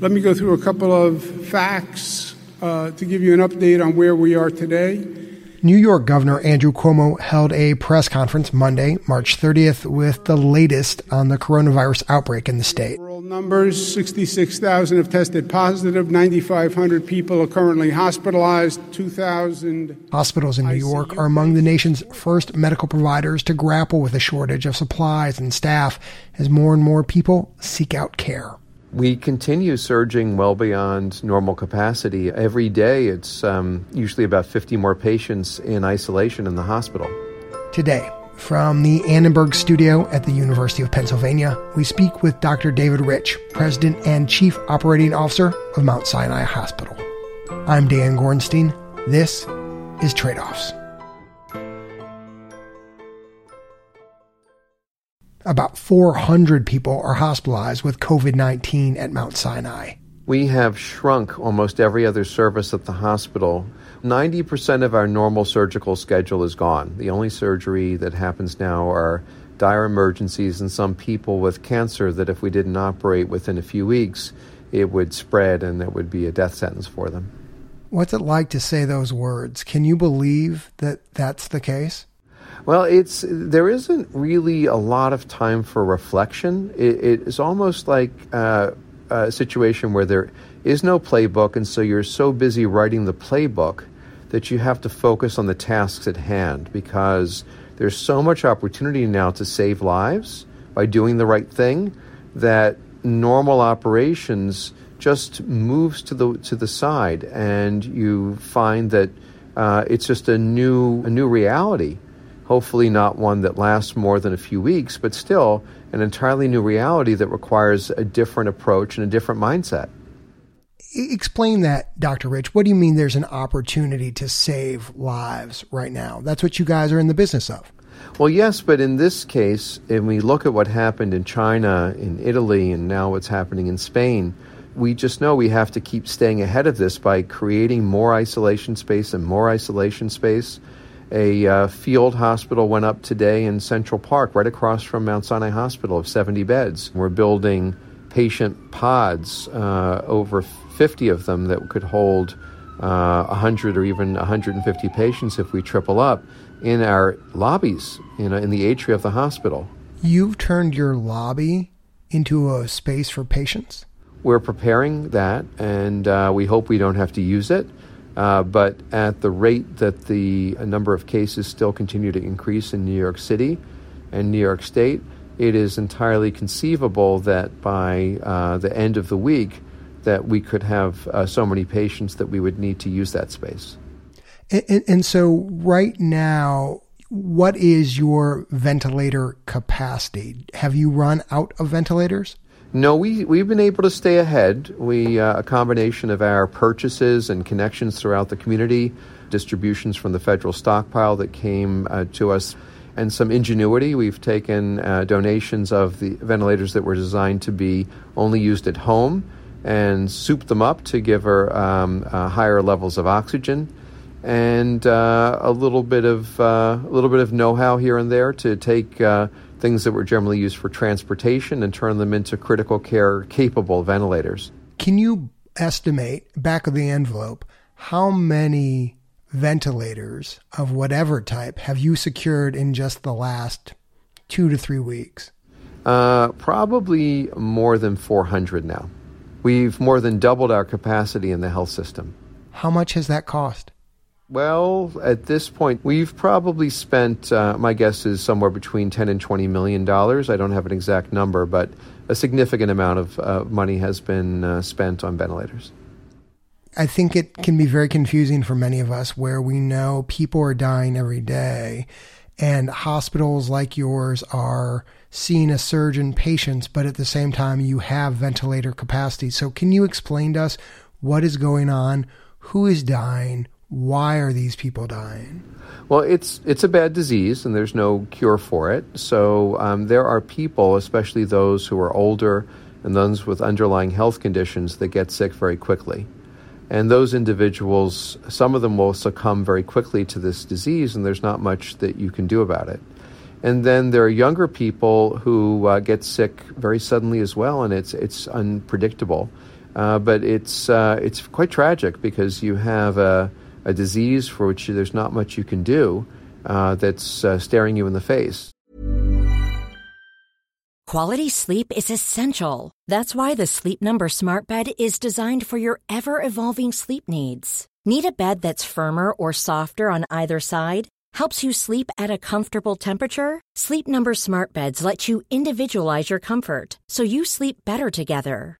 Let me go through a couple of facts uh, to give you an update on where we are today. New York Governor Andrew Cuomo held a press conference Monday, March 30th, with the latest on the coronavirus outbreak in the state. Overall numbers 66,000 have tested positive, 9,500 people are currently hospitalized, 2,000. Hospitals in New York are among the nation's first medical providers to grapple with a shortage of supplies and staff as more and more people seek out care. We continue surging well beyond normal capacity. Every day, it's um, usually about 50 more patients in isolation in the hospital. Today, from the Annenberg studio at the University of Pennsylvania, we speak with Dr. David Reich, President and Chief Operating Officer of Mount Sinai Hospital. I'm Dan Gorenstein. This is Trade Offs. About 400 people are hospitalized with COVID 19 at Mount Sinai. We have shrunk almost every other service at the hospital. 90% of our normal surgical schedule is gone. The only surgery that happens now are dire emergencies and some people with cancer that if we didn't operate within a few weeks, it would spread and it would be a death sentence for them. What's it like to say those words? Can you believe that that's the case? Well, it's there isn't really a lot of time for reflection. It, it is almost like uh, a situation where there is no playbook, and so you're so busy writing the playbook that you have to focus on the tasks at hand because there's so much opportunity now to save lives by doing the right thing that normal operations just moves to the to the side, and you find that uh, it's just a new a new reality hopefully not one that lasts more than a few weeks, but still an entirely new reality that requires a different approach and a different mindset. Explain that, Dr. Reich. What do you mean there's an opportunity to save lives right now? That's what you guys are in the business of. Well, yes, but in this case, if we look at what happened in China, in Italy, and now what's happening in Spain, we just know we have to keep staying ahead of this by creating more isolation space and more isolation space a uh, field hospital went up today in Central Park, right across from Mount Sinai Hospital, of 70 beds. We're building patient pods, uh, over 50 of them, that could hold uh, 100 or even 150 patients if we triple up in our lobbies, you know, in the atria of the hospital. You've turned your lobby into a space for patients? We're preparing that, and uh, we hope we don't have to use it. Uh, but at the rate that the number of cases still continue to increase in New York City and New York State, it is entirely conceivable that by uh, the end of the week, that we could have uh, so many patients that we would need to use that space. And, and, so, right now, what is your ventilator capacity? Have you run out of ventilators? No, we, we've been able to stay ahead. We, uh, a combination of our purchases and connections throughout the community, distributions from the federal stockpile that came uh, to us, and some ingenuity. We've taken uh, donations of the ventilators that were designed to be only used at home and souped them up to give her um, uh, higher levels of oxygen and uh, a little bit of uh, a little bit of know-how here and there to take things that were generally used for transportation and turn them into critical care capable ventilators. Can you estimate, back of the envelope, how many ventilators of whatever type have you secured in just the last two to three weeks? Uh, probably more than 400 now. We've more than doubled our capacity in the health system. How much has that cost? Well, at this point, we've probably spent, uh, my guess is somewhere between 10 and 20 million dollars. I don't have an exact number, but a significant amount of uh, money has been uh, spent on ventilators. I think it can be very confusing for many of us where we know people are dying every day and hospitals like yours are seeing a surge in patients, but at the same time, you have ventilator capacity. So, can you explain to us what is going on? Who is dying? Why are these people dying? Well, it's it's a bad disease, and there's no cure for it. So um, there are people, especially those who are older and those with underlying health conditions, that get sick very quickly. And those individuals, some of them will succumb very quickly to this disease, and there's not much that you can do about it. And then there are younger people who uh, get sick very suddenly as well, and it's it's unpredictable. Uh, but it's uh, it's quite tragic because you have a, a, disease for which there's not much you can do uh, that's uh, staring you in the face. Quality sleep is essential. That's why the Sleep Number Smart Bed is designed for your ever evolving sleep needs. Need a bed that's firmer or softer on either side? Helps you sleep at a comfortable temperature? Sleep Number Smart Beds let you individualize your comfort so you sleep better together.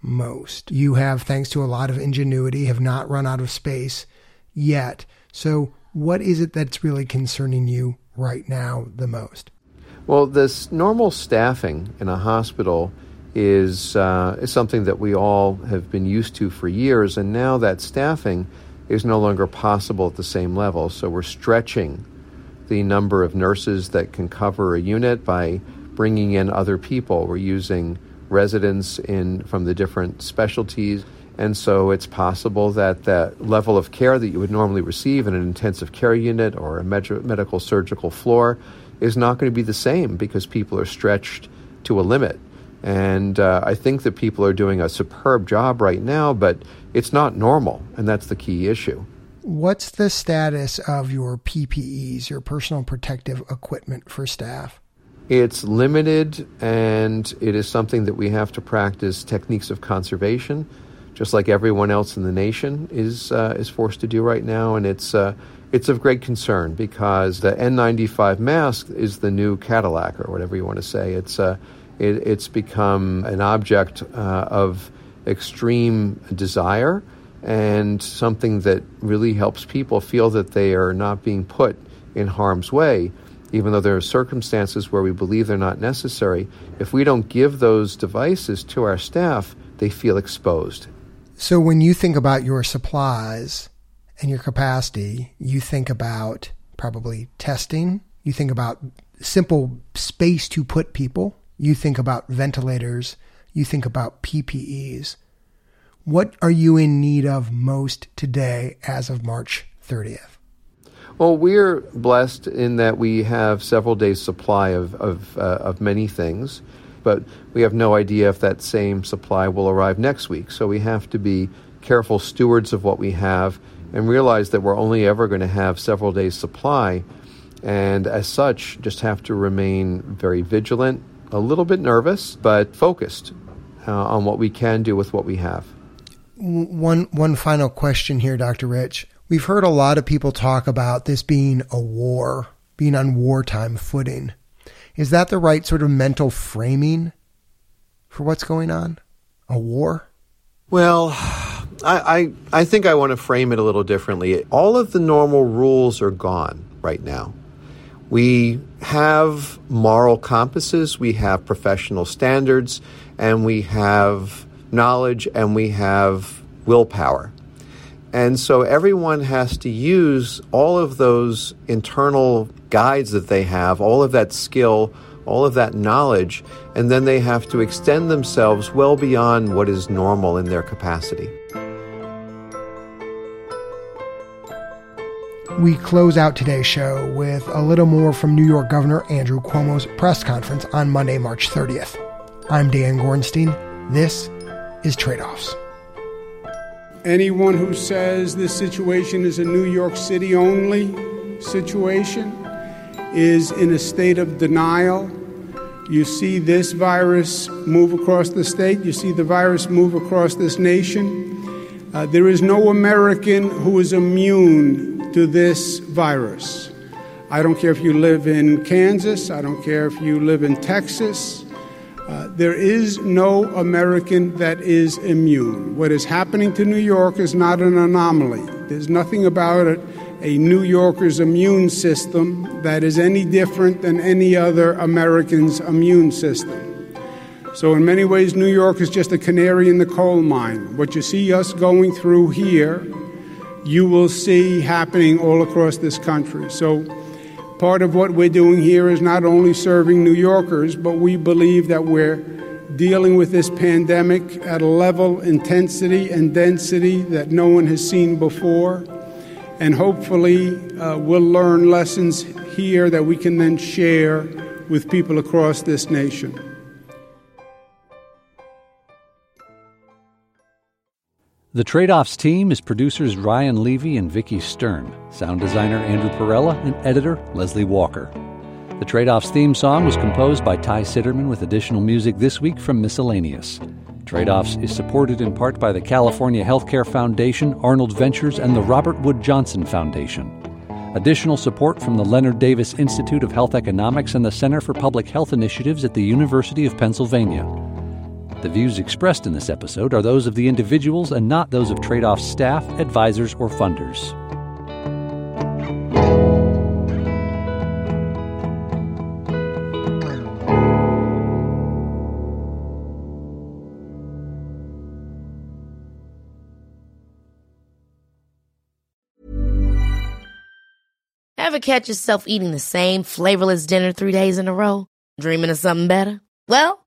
Most. You have, thanks to a lot of ingenuity, have not run out of space yet. So, what is it that's really concerning you right now the most? Well, this normal staffing in a hospital is, uh, is something that we all have been used to for years, and now that staffing is no longer possible at the same level. So we're stretching the number of nurses that can cover a unit by bringing in other people. We're using residents in from the different specialties. And so it's possible that that level of care that you would normally receive in an intensive care unit or a med- medical surgical floor is not going to be the same because people are stretched to a limit. And uh, I think that people are doing a superb job right now, but it's not normal, and that's the key issue. What's the status of your PPEs, your personal protective equipment for staff? It's limited and it is something that we have to practice techniques of conservation, just like everyone else in the nation is, uh, is forced to do right now. And it's, uh, it's of great concern because the N95 mask is the new Cadillac or whatever you want to say. It's, uh, it, it's become an object uh, of extreme desire and something that really helps people feel that they are not being put in harm's way even though there are circumstances where we believe they're not necessary, if we don't give those devices to our staff, they feel exposed. So when you think about your supplies and your capacity, you think about probably testing, you think about simple space to put people, you think about ventilators, you think about PPEs. What are you in need of most today as of March 30th? Well, we're blessed in that we have several days' supply of, of, uh, of many things, but we have no idea if that same supply will arrive next week. So we have to be careful stewards of what we have and realize that we're only ever going to have several days' supply. And as such, just have to remain very vigilant, a little bit nervous, but focused uh, on what we can do with what we have. One, one final question here, Dr. Reich. We've heard a lot of people talk about this being a war, being on wartime footing. Is that the right sort of mental framing for what's going on? A war? Well, I, I, I think I want to frame it a little differently. All of the normal rules are gone right now. We have moral compasses, we have professional standards, and we have knowledge, and we have willpower. And so everyone has to use all of those internal guides that they have, all of that skill, all of that knowledge, and then they have to extend themselves well beyond what is normal in their capacity. We close out today's show with a little more from New York Governor Andrew Cuomo's press conference on Monday, March 30th. I'm Dan Gorenstein. This is Trade Offs. Anyone who says this situation is a New York City only situation is in a state of denial. You see this virus move across the state, you see the virus move across this nation. Uh, there is no American who is immune to this virus. I don't care if you live in Kansas, I don't care if you live in Texas, uh, there is no American that is immune. What is happening to New York is not an anomaly. There's nothing about it, a New Yorker's immune system that is any different than any other American's immune system. So, in many ways, New York is just a canary in the coal mine. What you see us going through here, you will see happening all across this country. So, part of what we're doing here is not only serving New Yorkers, but we believe that we're dealing with this pandemic at a level, intensity, and density that no one has seen before. And hopefully, uh, we'll learn lessons here that we can then share with people across this nation. The Trade Offs team is producers Ryan Levy and Vicki Stern, sound designer Andrew Perella, and editor Leslie Walker. The Trade Offs theme song was composed by Ty Citerman with additional music this week from Miscellaneous. Trade Offs is supported in part by the California Healthcare Foundation, Arnold Ventures, and the Robert Wood Johnson Foundation. Additional support from the Leonard Davis Institute of Health Economics and the Center for Public Health Initiatives at the University of Pennsylvania. The views expressed in this episode are those of the individuals and not those of Trade Off's staff, advisors, or funders. Ever catch yourself eating the same flavorless dinner three days in a row? Dreaming of something better? Well,